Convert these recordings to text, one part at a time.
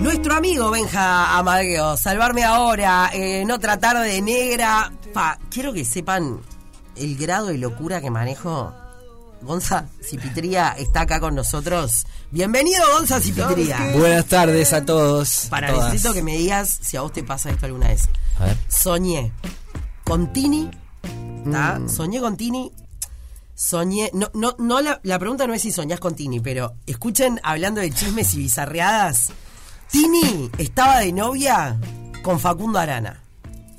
Nuestro amigo Benja Amadeo, salvarme ahora, eh, no tratar de negra. Pa, quiero que sepan el grado de locura que manejo. Gonza Cipitría está acá con nosotros. Bienvenido, Gonza Cipitría. Buenas tardes a todos. Para a necesito que me digas si a vos te pasa esto alguna vez. A ver. Soñé con Tini. Mm. Soñé con Tini. Soñé. No, no, no la, la pregunta no es si soñás con Tini, pero escuchen hablando de chismes y bizarreadas. Tini estaba de novia con Facundo Arana.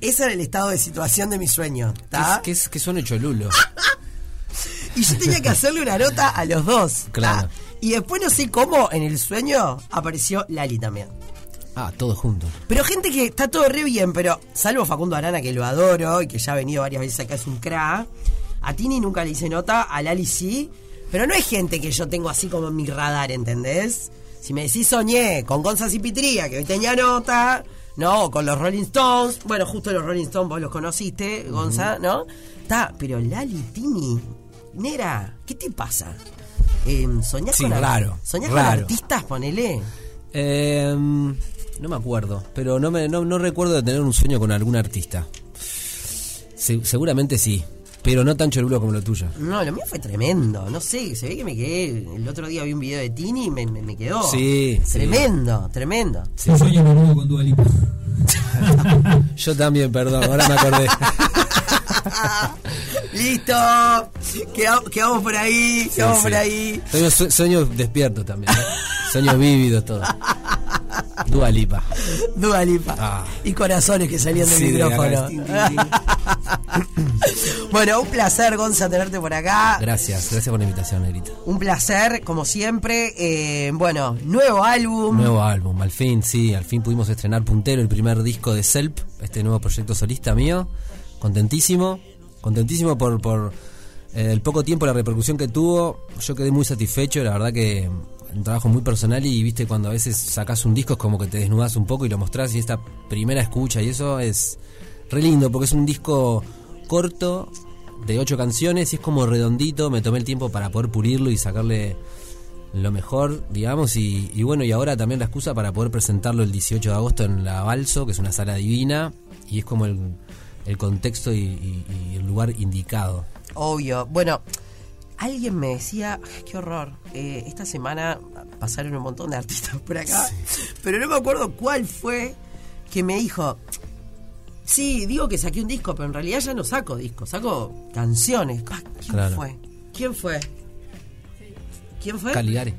Ese era el estado de situación de mi sueño. ¿Qué, ¿tá? es- qué es- qué suena cholulo? Y yo tenía que hacerle una nota a los dos. ¿tá? Claro. Y después no sé cómo en el sueño apareció Lali también. Ah, todo junto. Pero gente que está todo re bien, pero salvo Facundo Arana, que lo adoro y que ya ha venido varias veces acá, es un cra. A Tini nunca le hice nota, a Lali sí. Pero no es gente que yo tengo así como en mi radar, ¿entendés? Si me decís soñé con Gonza Cipitría, que hoy tenía nota, ¿no? O con los Rolling Stones. Bueno, justo los Rolling Stones vos los conociste, Gonza, ¿no? Está, pero Lali, Tini, Nera, ¿qué te pasa? Eh, ¿Soñás Sí, con raro, ¿Soñás con artistas, ponele? Eh, no me acuerdo, pero no, me, no, no recuerdo de tener un sueño con algún artista. Se- seguramente sí, pero no tan cholulo como lo tuyo. No, lo mío fue tremendo. No sé, se ve que me quedé. El otro día vi un video de Tini y me, me- me quedó. Sí, sí. Tremendo, tremendo. Un sueño noruego con Dua Lipa. Yo también, perdón, ahora me acordé. Listo. Quedamos, quedamos por ahí, Sí, quedamos sí. por ahí. Sueños, sue- sueños despiertos también, ¿eh? Sueños vívidos, todo. Dua Lipa. Dua Lipa. Ah. Y corazones que salían del Sí, micrófono. bueno, un placer, Gonza, tenerte por acá. Gracias, gracias por la invitación, Negrita. Un placer, como siempre. Eh, bueno, nuevo álbum. Nuevo álbum, al fin, sí, al fin pudimos estrenar Puntero, el primer disco de Selp, este nuevo proyecto solista mío. Contentísimo, contentísimo por, por eh, el poco tiempo, la repercusión que tuvo. Yo quedé muy satisfecho, la verdad que un trabajo muy personal y viste cuando a veces sacas un disco es como que te desnudas un poco y lo mostrás y esta primera escucha y eso es re lindo porque es un disco corto de ocho canciones y es como redondito, me tomé el tiempo para poder pulirlo y sacarle lo mejor, digamos, y, y bueno, y ahora también la excusa para poder presentarlo el 18 de agosto en la Balso, que es una sala divina, y es como el, el contexto y, y- y el lugar indicado. Obvio. Bueno, alguien me decía, "Ay, qué horror, eh, esta semana pasaron un montón de artistas por acá, pero no me acuerdo cuál fue que me dijo, sí, digo que saqué un disco, pero en realidad ya no saco discos, saco canciones. Ah, ¿Quién Claro. fue? ¿Quién fue? ¿Quién fue? Caligari.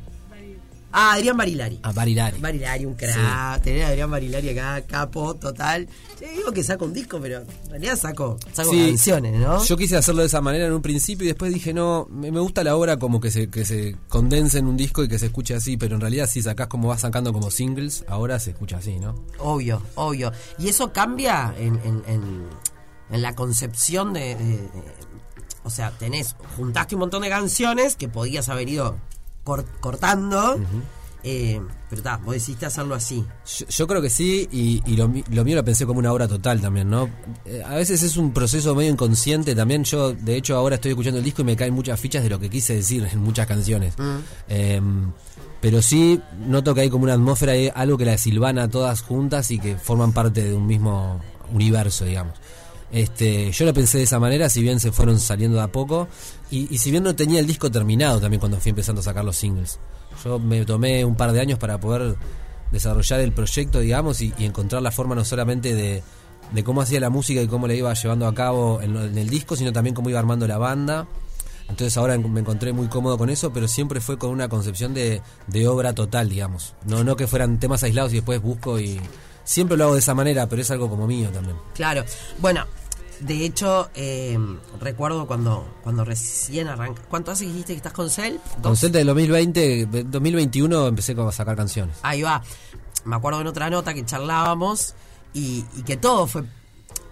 Ah, Adrián Barilari. Ah, Barilari. Barilari, un crack. Tener a Adrián Barilari acá, capo, total. Sí, digo que saco un disco, pero en realidad saco, saco Sí, canciones, ¿no? Yo quise hacerlo de esa manera en un principio y después dije, no, me, me gusta la obra como que se, que se condense en un disco y que se escuche así, pero en realidad si sacás como vas sacando como singles, ahora se escucha así, ¿no? Obvio, obvio. Y eso cambia en, en, en- en la concepción de, de- de- O sea, tenés, juntaste un montón de canciones que podías haber ido cor- cortando, eh, pero está, vos decidiste hacerlo así. Yo, yo creo que sí, y, y lo, lo mío lo pensé como una obra total también, ¿no? Eh, a veces es un proceso medio inconsciente también. Yo, de hecho, ahora estoy escuchando el disco y me caen muchas fichas de lo que quise decir en muchas canciones. Eh, pero sí noto que hay como una atmósfera, hay algo que las silvana todas juntas y que forman parte de un mismo universo, digamos. Este, yo lo pensé de esa manera, si bien se fueron saliendo de a poco, y, y si bien no tenía el disco terminado también cuando fui empezando a sacar los singles. Yo me tomé un par de años para poder desarrollar el proyecto, digamos, y, y encontrar la forma no solamente de, de cómo hacía la música y cómo la iba llevando a cabo en, en el disco, sino también cómo iba armando la banda. Entonces ahora me encontré muy cómodo con eso, pero siempre fue con una concepción de, de obra total, digamos. No, no que fueran temas aislados y después busco y... Siempre lo hago de esa manera, pero es algo como mío también. Claro. Bueno, de hecho, eh, recuerdo cuando, cuando recién arranca. ¿Cuánto hace que dijiste que estás con Cell? Con Celta del 2020, de- 2021 empecé a sacar canciones. Ahí va. Me acuerdo en otra nota que charlábamos y, y que todo fue.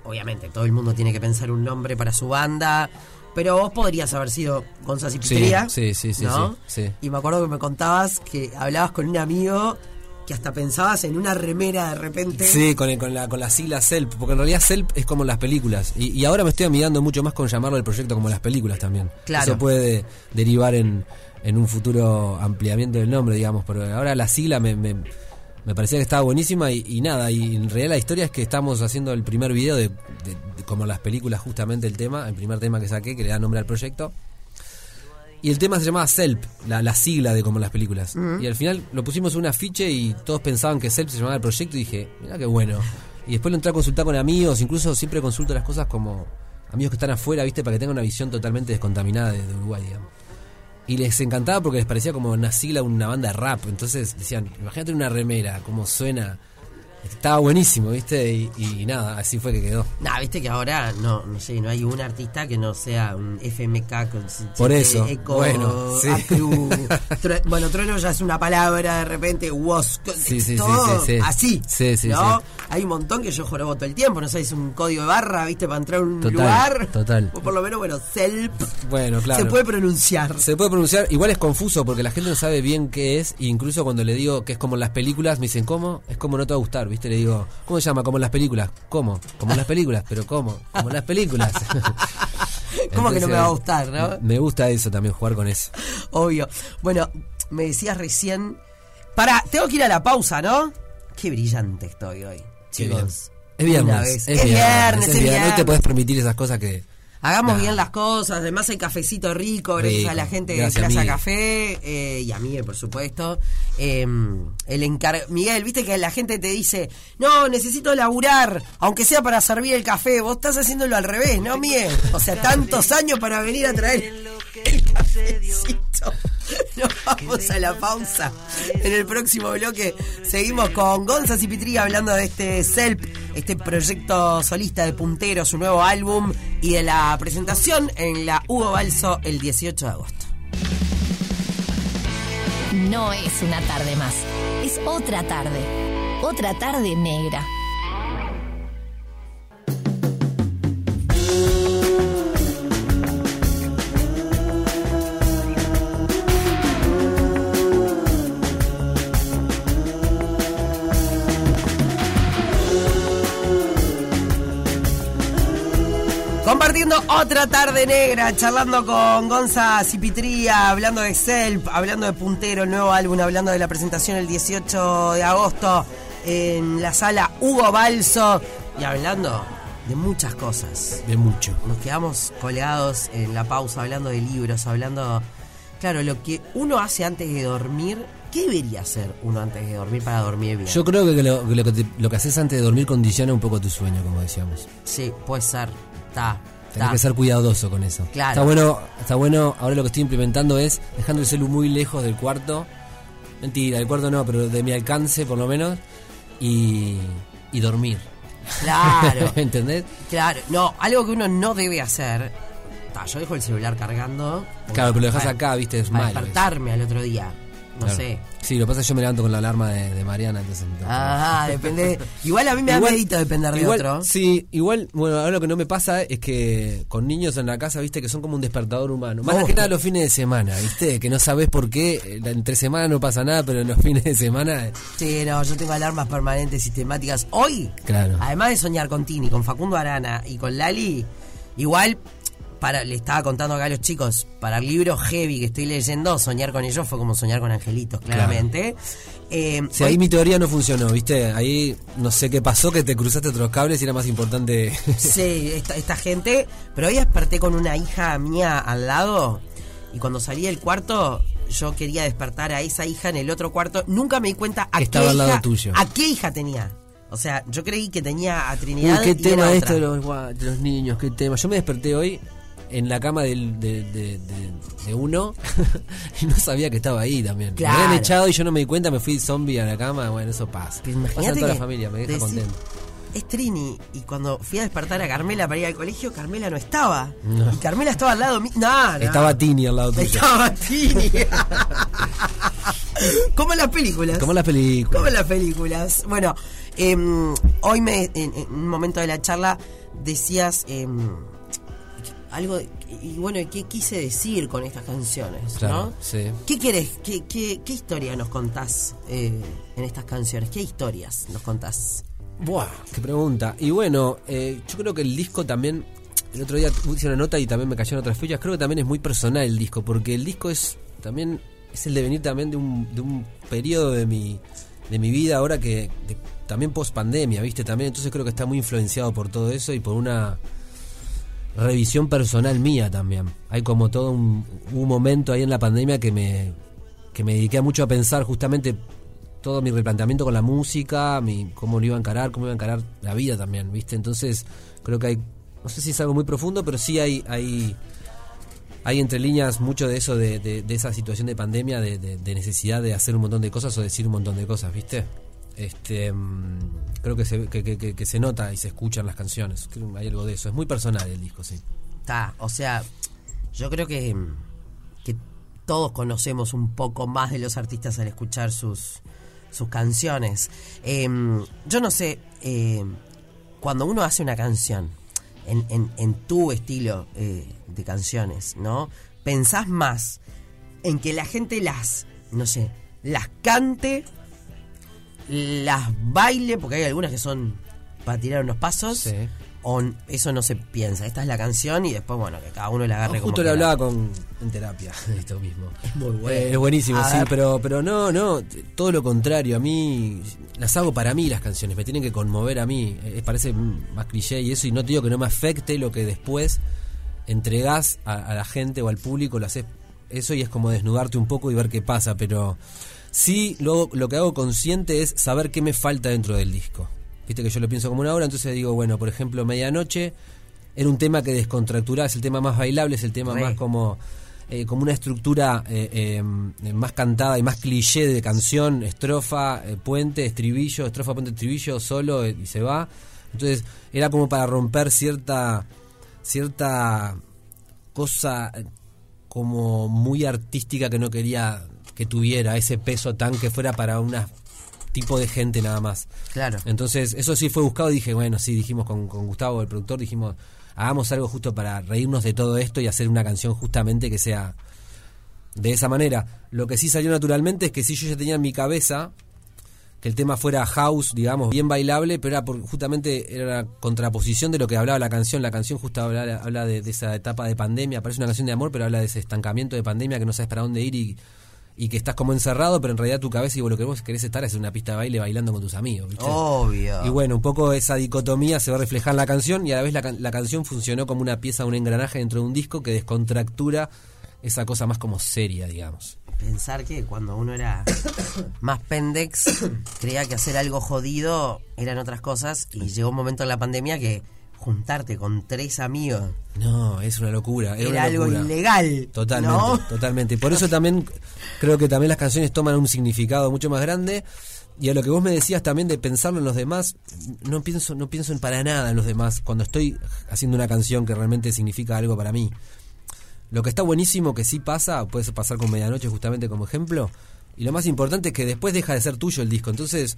Obviamente, todo el mundo tiene que pensar un nombre para su banda. Pero vos podrías haber sido González y Sí, Pitría, sí, sí, sí, ¿no? sí, sí. Y me acuerdo que me contabas que hablabas con un amigo que hasta pensabas en una remera de repente. Sí, con, el- con, la, con la sigla CELP, porque en realidad CELP es como las películas. Y, y ahora me estoy amigando mucho más con llamarlo el proyecto como las películas también. Claro. Eso puede derivar en, en un futuro ampliamiento del nombre, digamos. Pero ahora la sigla me, me, Me parecía que estaba buenísima y, y nada, y en realidad la historia es que estamos haciendo el primer video de, de- de como las películas, justamente el tema, el primer tema que saqué, que le da nombre al proyecto. Y el tema se llamaba Selp, la, la sigla de como las películas. Y al final lo pusimos en un afiche y todos pensaban que Selp se llamaba el proyecto y dije, mira qué bueno. Y después lo entré a consultar con amigos, incluso siempre consulto las cosas como amigos que están afuera, ¿viste? Para que tengan una visión totalmente descontaminada de, de Uruguay, digamos. Y les encantaba porque les parecía como una sigla una banda de rap. Entonces decían, imagínate una remera, cómo suena. Estaba buenísimo, ¿viste? Y, y nada, así fue que quedó. Nah, viste que ahora no, no sé, no hay un artista que no sea un FMK con Por eso, Eco, bueno, sí. APU, tru- bueno, trueno ya es una palabra de repente, was, Sí, sí, todo sí, sí, sí. así, Sí, sí, ¿no? Hay un montón que yo jorobo todo el tiempo, no sé, es un código de barra, viste, para entrar a un Total, lugar, total. o por lo menos, bueno, self, Bueno, claro. se puede pronunciar. Se puede pronunciar, igual es confuso porque la gente no sabe bien qué es, e incluso cuando le digo que es como en las películas, me dicen, ¿cómo? Es como no te va a gustar, ¿viste? Le digo, ¿cómo se llama? Como en las películas. ¿Cómo? Como en las películas, pero ¿cómo? Como en las películas. ¿Cómo que no me va a gustar, no? Me gusta eso también, jugar con eso. Obvio. Bueno, me decías recién. Para, tengo que ir a la pausa, ¿no? Qué brillante estoy hoy. Chicos. Es viernes. Una vez. Es, Es viernes, es Hoy te viernes. puedes permitir esas cosas que. Hagamos Nah. bien las cosas, además hay cafecito rico, gracias Rico. a la gente de Plaza. Café eh, y a Miguel, por supuesto. Eh, el encar Miguel, viste que la gente te dice, no, necesito laburar, aunque sea para servir el café, vos estás haciéndolo al revés, ¿no, Miguel? O sea, tantos años para venir a traer el cafecito. Nos vamos a la pausa. En el próximo bloque seguimos con Gonza Cipitri hablando de este SELP, este proyecto solista de Puntero, su nuevo álbum y de la presentación en la Hugo Balso el 18 de agosto. No es una tarde más, es otra tarde. Otra tarde negra. Otra tarde negra, charlando con Gonza Cipitría, hablando de Selp, hablando de Puntero, el nuevo álbum, hablando de la presentación el 18 de agosto en la sala Hugo Balso y hablando de muchas cosas. De mucho. Nos quedamos colgados en la pausa hablando de libros, hablando, claro, lo que uno hace antes de dormir. ¿Qué debería hacer uno antes de dormir para dormir bien? Yo creo que lo, que lo que, te- lo que haces antes de dormir condiciona un poco tu sueño, como decíamos. Sí, puede ser. Está. Tenés que ser cuidadoso con eso. Claro. Está bueno, está bueno, ahora lo que estoy implementando es dejando el celu muy lejos del cuarto. Mentira, del cuarto no, pero de mi alcance por lo menos. Y, y dormir. Claro. ¿Entendés? Claro, no, algo que uno no debe hacer. Ta, yo dejo el celular cargando. Claro, pero lo dejas acá, viste, es para malo. eso. despertarme al otro día. No Claro. sé. Sí, lo que pasa es que yo me levanto con la alarma de, de Mariana, entonces. Ajá, depende. Igual a mí me da medito depender de igual, otro. Sí, igual, bueno, ahora lo que no me pasa es que con niños en la casa, viste, que son como un despertador humano. Más Oh. que nada los fines de semana, viste, que no sabes por qué, eh, entre semana no pasa nada, pero en los fines de semana, eh, Sí, no, yo tengo alarmas permanentes sistemáticas. Hoy, Claro. además de soñar con Tini, con Facundo Arana y con Lali, igual, para, le estaba contando acá a los chicos, para el libro heavy que estoy leyendo, soñar con ellos fue como soñar con angelitos, claramente. Eh, si hoy- ahí mi teoría no funcionó, viste, ahí no sé qué pasó, que te cruzaste otros cables y era más importante. Sí, esta, esta gente. Pero hoy desperté con una hija mía al lado. Y cuando salí del cuarto, yo quería despertar a esa hija en el otro cuarto. Nunca me di cuenta a Que qué estaba al lado hija, tuyo. a qué hija tenía. O sea, yo creí que tenía a Trinidad. Uy, qué y tema era esto otra. de los, gua- de los niños, qué tema. Yo me desperté hoy en la cama del- de, de- de- de uno y no sabía que estaba ahí también. Claro. Me habían echado y yo no me di cuenta, me fui zombie a la cama. Bueno, eso pasa. Pasa toda la familia, me deja contento. Es Trini. Y cuando fui a despertar a Carmela para ir al colegio, Carmela no estaba. No. Y Carmela estaba al lado mío. No, no. Estaba Tini al lado tuyo. Estaba Tini. Como en las películas. Como en las películas. Como en las películas. Bueno, em, hoy me, en, en un momento de la charla decías em, algo, y bueno, ¿qué quise decir con estas canciones? Claro, ¿no? sí. ¿Qué querés? ¿Qué, qué, qué historia nos contás eh, en estas canciones? ¿Qué historias nos contás? Buah, qué pregunta. Y bueno, eh, yo creo que el disco también. El otro día hice una nota y también me cayó en otras fechas. Creo que también es muy personal el disco, porque el disco es también es el devenir también de un, de un periodo de mi de mi vida ahora que de- también post pandemia, ¿viste? También entonces creo que está muy influenciado por todo eso y por una revisión personal mía también. Hay como todo un, un momento ahí en la pandemia que me, que me dediqué mucho a pensar justamente todo mi replanteamiento con la música, mi, cómo lo iba a encarar, cómo iba a encarar la vida también, ¿viste? Entonces creo que hay, no sé si es algo muy profundo, pero sí hay... hay hay entre líneas mucho de eso, de, de- de esa situación de pandemia, de, de- de necesidad de hacer un montón de cosas o decir un montón de cosas, ¿viste? Este, mm, creo que se, que, se nota y se escuchan las canciones. Hay algo de eso. Es muy personal el disco, sí. Está, o sea, yo creo que, que todos conocemos un poco más de los artistas al escuchar sus, sus canciones. Em, yo no sé, em, cuando uno hace una canción, en, en- en tu estilo eh, de canciones, ¿no? Pensás más en que la gente las, no sé, las cante, las baile, porque hay algunas que son para tirar unos pasos. Sí. O eso no se piensa. Esta es la canción y después, bueno, que cada uno la agarre como Justo le quiera. hablaba con, en terapia esto mismo. Es muy bueno. Eh, es buenísimo, A sí, ver. pero, pero no, no, todo lo contrario. A mí las hago para mí las canciones, me tienen que conmover a mí. Eh, parece mm, más cliché y eso, y no te digo que no me afecte lo que después entregás a, a la gente o al público, lo haces eso y es como desnudarte un poco y ver qué pasa, pero sí luego lo que hago consciente es saber qué me falta dentro del disco. Viste que yo lo pienso como una hora, entonces digo, bueno, por ejemplo, Medianoche era un tema que descontracturaba, es el tema más bailable, es el tema más como eh, como una estructura eh, eh, más cantada y más cliché de canción, estrofa, eh, puente, estribillo, estrofa, puente, estribillo, solo y se va. Entonces era como para romper cierta cierta cosa como muy artística que no quería que tuviera ese peso tan que fuera para un tipo de gente nada más. Claro. Entonces, eso sí fue buscado dije, bueno, sí, dijimos con, con Gustavo, el productor, dijimos, hagamos algo justo para reírnos de todo esto y hacer una canción justamente que sea de esa manera. Lo que sí salió naturalmente es que si yo ya tenía en mi cabeza que el tema fuera house, digamos, bien bailable, pero era por, justamente era la contraposición de lo que hablaba la canción. La canción justo habla, habla de, de esa etapa de pandemia, parece una canción de amor, pero habla de ese estancamiento de pandemia que no sabes para dónde ir y, y que estás como encerrado, pero en realidad tu cabeza y vos lo que vos querés estar es en una pista de baile bailando con tus amigos. ¿viste? Obvio. Y bueno, un poco esa dicotomía se va a reflejar en la canción y a la vez la, can- la canción funcionó como una pieza, un engranaje dentro de un disco que descontractura esa cosa más como seria, digamos. Pensar que cuando uno era más pendex, creía que hacer algo jodido eran otras cosas y llegó un momento en la pandemia que juntarte con tres amigos No, es una locura. Era, era una algo ilegal. Totalmente, ¿no? totalmente. Por eso también creo que también las canciones toman un significado mucho más grande. Y a lo que vos me decías también de pensarlo en los demás, no pienso, no pienso en para nada en los demás cuando estoy haciendo una canción que realmente significa algo para mí. Lo que está buenísimo que sí pasa, puede pasar con Medianoche justamente como ejemplo, y lo más importante es que después deja de ser tuyo el disco. Entonces,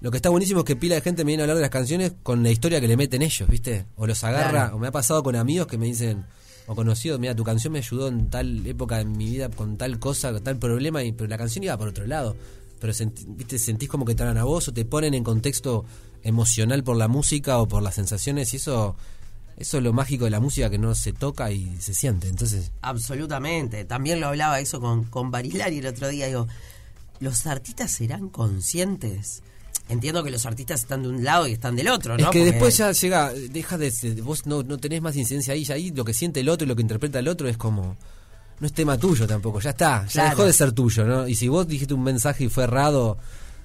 lo que está buenísimo es que pila de gente me viene a hablar de las canciones con la historia que le meten ellos, ¿viste? O los agarra, Claro. o me ha pasado con amigos que me dicen, o conocidos, mira, tu canción me ayudó en tal época de mi vida con tal cosa, con tal problema, y, pero la canción iba por otro lado. Pero senti- ¿viste? sentís como que te hablan a vos o te ponen en contexto emocional por la música o por las sensaciones, y eso, eso es lo mágico de la música que no se toca y se siente. Entonces, Absolutamente. También lo hablaba eso con, con Barilari el otro día. Digo, ¿los artistas serán conscientes? Entiendo que los artistas están de un lado y están del otro, ¿no? Es que Porque- después ya llega, deja de, vos no, no tenés más incidencia ahí, ya ahí lo que siente el otro y lo que interpreta el otro es como, no es tema tuyo tampoco, ya está, ya Claro. dejó de ser tuyo, ¿no? Y si vos dijiste un mensaje y fue errado,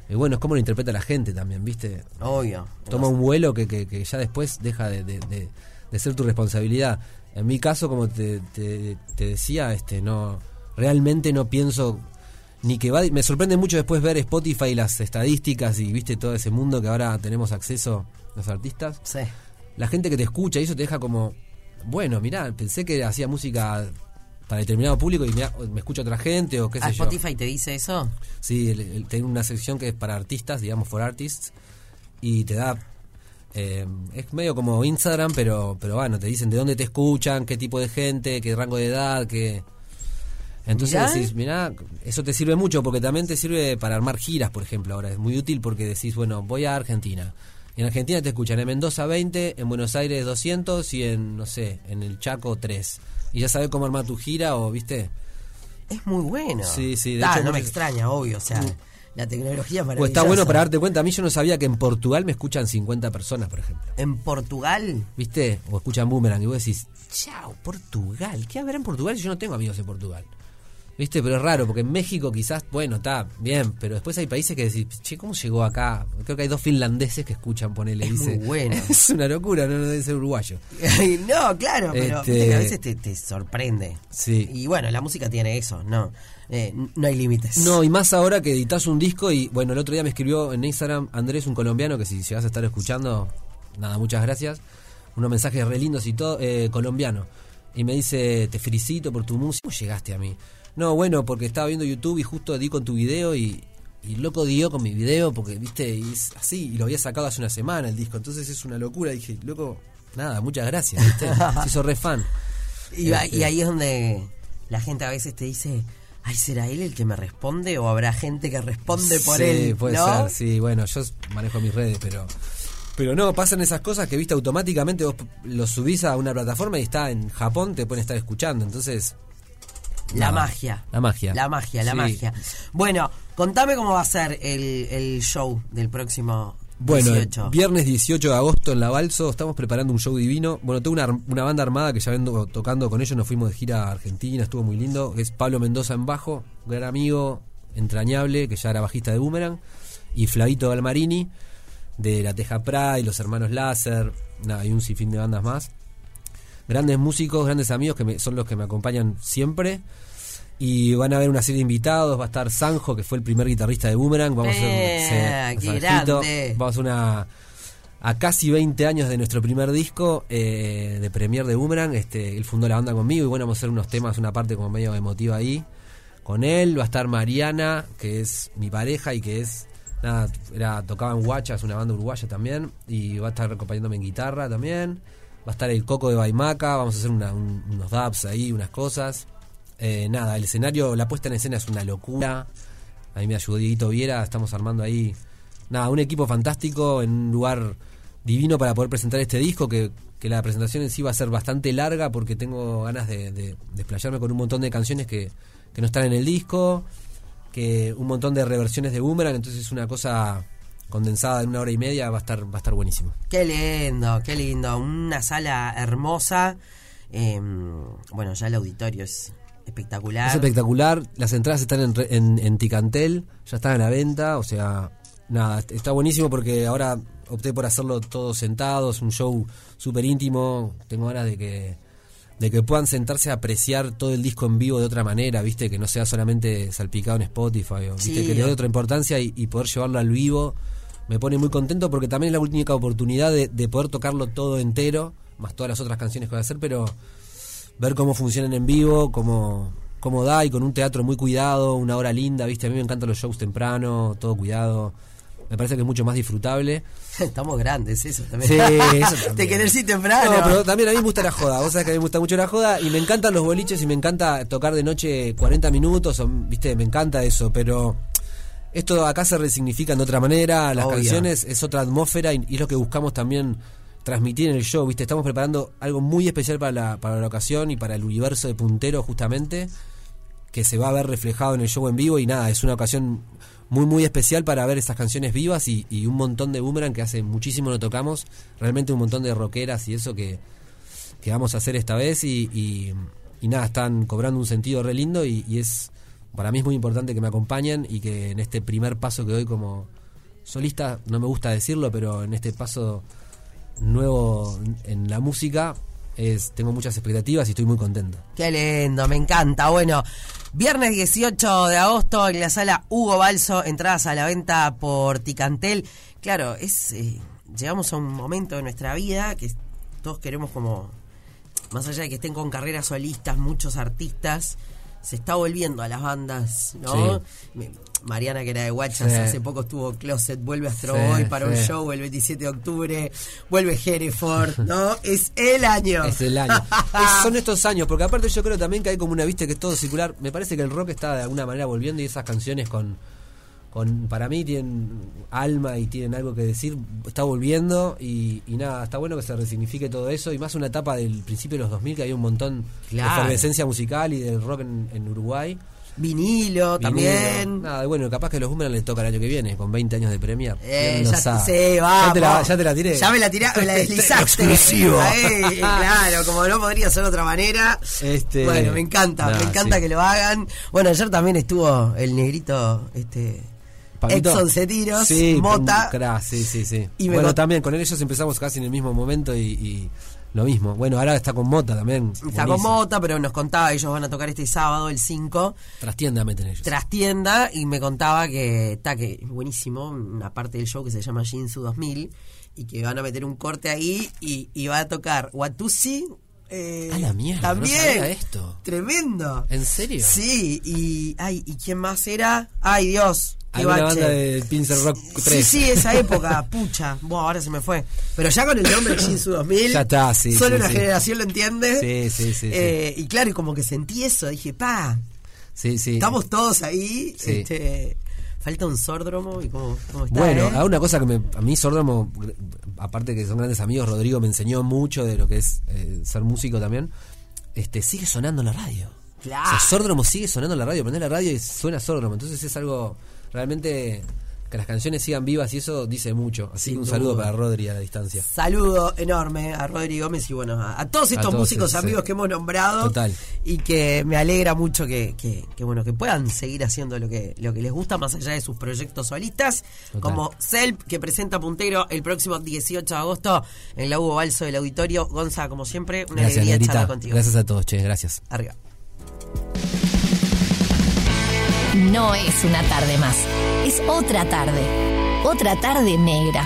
eh, bueno, es como lo interpreta la gente también, ¿viste? Obvio. Toma un vuelo que, que, que ya después deja de, de- de- de ser tu responsabilidad. En mi caso, como te, te- te decía, este no realmente no pienso ni que va... Me sorprende mucho después ver Spotify y las estadísticas y viste todo ese mundo que ahora tenemos acceso los artistas. Sí. La gente que te escucha y eso te deja como, bueno, mirá, pensé que hacía música para determinado público y mirá, me escucha otra gente o qué sé ¿A yo. Spotify te dice eso? Sí, el- el- tiene una sección que es para artistas, digamos, for artists, y te da. eh, es medio como Instagram, pero pero bueno, te dicen de dónde te escuchan, qué tipo de gente, qué rango de edad, qué. Entonces Mirá. decís, mirá, eso te sirve mucho porque también te sirve para armar giras, por ejemplo. Ahora es muy útil porque decís, bueno, voy a Argentina. Y en Argentina te escuchan en Mendoza 20, en Buenos Aires 200 y en, no sé, en el Chaco 3. Y ya sabes cómo armar tu gira o, viste, Es muy bueno. Sí, sí, de Ta, hecho, no me extraña, obvio. O sea, La tecnología es Pues está bueno para darte cuenta. A mí yo no sabía que en Portugal me escuchan 50 personas, por ejemplo. En Portugal, ¿Viste? O escuchan Boomerang y vos decís, chao, Portugal. ¿Qué habrá en Portugal si yo no tengo amigos en Portugal? ¿Viste? Pero es raro, porque en México quizás, bueno, está bien, pero después hay países que decís, che, ¿cómo llegó acá? Creo que hay dos finlandeses que escuchan, ponele. Es dice, muy bueno. es una locura, no, no debe ser uruguayo. no, claro, pero Este- a veces te, te sorprende. Sí. Y bueno, la música tiene eso, no, eh, no hay límites. No, y más ahora que editas un disco y bueno, el otro día me escribió en Instagram Andrés, un colombiano, que si llegas a estar escuchando, nada, muchas gracias. Unos mensajes re lindos y todo, eh, colombiano. Y me dice, te felicito por tu música. ¿Cómo llegaste a mí? No, bueno, porque estaba viendo YouTube y justo di con tu video y, y loco dio con mi video porque, viste, y es así, y lo había sacado hace una semana el disco. Entonces es una locura. dije, loco, nada, muchas gracias, viste. Se hizo re fan. Y, Este. y ahí es donde la gente a veces te dice, ay, ¿será él el que me responde o habrá gente que responde por sí, él? puede ¿no? ser, sí, bueno, yo manejo mis redes, pero pero no, pasan esas cosas que viste automáticamente vos lo subís a una plataforma y está en Japón, te pueden estar escuchando, entonces La magia. La magia. La magia, la Sí. magia. Bueno, contame cómo va a ser el, el show del próximo Bueno, el 18. viernes 18 de agosto en La Balso estamos preparando un show divino. Bueno, tengo una, una banda armada que ya vengo tocando con ellos, nos fuimos de gira a Argentina, estuvo muy lindo. Es Pablo Mendoza en bajo, gran amigo, entrañable, que ya era bajista de Boomerang, y Flavito Galmarini, de La Teja Pride, y los hermanos Láser, nada, y un sinfín de bandas más. Grandes músicos, grandes amigos que me- son los que me acompañan siempre. Y van a haber una serie de invitados. Va a estar Sanjo, que fue el primer guitarrista de Boomerang. Vamos a Eh, hacer Sanjito. grande. Vamos a una a casi 20 años de nuestro primer disco eh, de premier de Boomerang. Este, él fundó la banda conmigo y bueno, vamos a hacer unos temas, una parte como medio emotiva ahí. Con él va a estar Mariana, que es mi pareja y que es nada, era tocaba en Guacha, es una banda uruguaya también y va a estar acompañándome en guitarra también. Va a estar el Coco de Baimaca, vamos a hacer una- un- unos dubs ahí, unas cosas. Eh, nada, el escenario, la puesta en escena es una locura. A mí me ayudó Dieguito Viera, estamos armando ahí, nada, un equipo fantástico en un lugar divino para poder presentar este disco, que, que la presentación en sí va a ser bastante larga porque tengo ganas de, de, de con un montón de canciones que, que no están en el disco, que un montón de reversiones de Boomerang, entonces es una cosa condensada en una hora y media, va a estar, va a estar buenísimo. Qué lindo, qué lindo. Una sala hermosa. Eh, bueno, ya el auditorio es espectacular. Es espectacular, las entradas están en, en, en Ticantel, ya están a la venta, o sea, nada, est- está buenísimo porque ahora opté por hacerlo todos sentados, un show súper íntimo, tengo ganas de que de que puedan sentarse a apreciar todo el disco en vivo de otra manera, viste, que no sea solamente salpicado en Spotify, o, viste, Sí, que le dé otra importancia y, y poder llevarlo al vivo, me pone muy contento porque también es la única oportunidad de, de poder tocarlo todo entero, más todas las otras canciones que voy a hacer, pero ver cómo funcionan en vivo, cómo, cómo da y con un teatro muy cuidado, una hora linda, ¿viste? A mí me encantan los shows temprano, todo cuidado. Me parece que es mucho más disfrutable. Estamos grandes, eso también. Sí, eso también. Te querés ir temprano. No, pero también a mí me gusta la joda. Vos sabés que a mí me gusta mucho la joda y me encantan los boliches y me encanta tocar de noche 40 minutos, o, ¿viste? Me encanta eso, pero esto acá se resignifica de otra manera, las Obvio. canciones es otra atmósfera y, y es lo que buscamos también transmitir en el show, ¿viste? Estamos preparando algo muy especial para la, para la ocasión y para el universo de Puntero justamente, que se va a ver reflejado en el show en vivo y nada, es una ocasión muy muy especial para ver esas canciones vivas y, un montón de boomerang que hace muchísimo no tocamos, realmente un montón de rockeras y eso que, que vamos a hacer esta vez y nada, están cobrando un sentido re lindo y, y es para mí es muy importante que me acompañen y que en este primer paso que doy como solista, no me gusta decirlo, pero en este paso nuevo en la música es tengo muchas expectativas y estoy muy contento. Qué lindo, me encanta. Bueno, viernes 18 de agosto en la sala Hugo Balso, entradas a la venta por Ticantel. Claro, es eh, llegamos a un momento de nuestra vida que todos queremos como, más allá de que estén con carreras solistas, muchos artistas, se está volviendo a las bandas, ¿no? Me- Mariana, que era de Guachas, Sí. hace poco estuvo Closet, vuelve a Astro Sí, Boy para un sí. show el 27 de octubre, vuelve Hereford, ¿no? Es el año. Es el año. Es- son estos años, porque aparte yo creo también que hay como una vista que es todo circular. Me parece que el rock está de alguna manera volviendo y esas canciones con, con para mí tienen alma y tienen algo que decir, está volviendo y, y nada, está bueno que se resignifique todo eso y más una etapa del principio de los 2000 que había un montón Claro. de efervescencia musical y del rock en, en Uruguay. Vinilo, también. Nada, bueno, capaz que los Boomerang les toca el año que viene, con 20 años de Premier. Eh, ¿Quién lo ya, sí, vamos. Ya te, la, ya te la tiré. Ya me la tiré, me la deslizaste. Exclusivo. Ahí, claro, como no podría ser de otra manera. Este, bueno, me encanta, me encanta sí. que lo hagan. Bueno, ayer también estuvo el negrito, este. Pablito. Exxon Cetiros, Sí, Mota. sí, sí, sí. Y bueno, también con ellos empezamos casi en el mismo momento y, y lo mismo. Bueno, ahora está con Mota también. Está con. Mota, pero nos contaba, ellos van a tocar este sábado, el 5, Trastienda meten ellos. trastienda, y me contaba que está que buenísimo, una parte del show que se llama Jinsu 2000, y que van a meter un corte ahí y, y va a tocar Watusi. Eh, A la mierda, no También. sabía esto. Tremendo. ¿En serio? Sí, y ay, ¿y quién más era? Ay, Dios. Alguna bache. banda de Pincel Rock 3. Sí, sí, esa época, pucha. Buah, ahora se me fue. Pero ya con el nombre Jinsu 2000. Ya está, sí, Solo sí, una sí. generación lo entiende. Sí, sí, sí, Eh, Y claro, y como que sentí eso. Dije, pa, Sí, sí. estamos todos ahí. Sí. Este, falta un sórdromo y cómo, cómo está. Bueno, eh? a una cosa que me, a mí Sordromo, aparte que son grandes amigos, Rodrigo me enseñó mucho de lo que es eh, ser músico también. Este, sigue sonando en la radio. Claro. O sea, Sordromo sigue sonando en la radio, prendés la radio y suena Sordromo. Entonces es algo realmente que las canciones sigan vivas y eso dice mucho. Así que un saludo duda. para Rodri a la distancia. Saludo enorme a Rodri Gómez y bueno, a, a todos estos todos, músicos sí, amigos sí. que hemos nombrado. Total. Y que me alegra mucho que, que, que, bueno, que puedan seguir haciendo lo que, lo que les gusta más allá de sus proyectos solistas. Total. Como Selp, que presenta Puntero el próximo 18 de agosto en la Hugo Balso del Auditorio. Gonza, como siempre, una Gracias, alegría charlar contigo. Gracias a todos, che, gracias. Arriba. No es una tarde más. Es otra tarde. Otra tarde negra.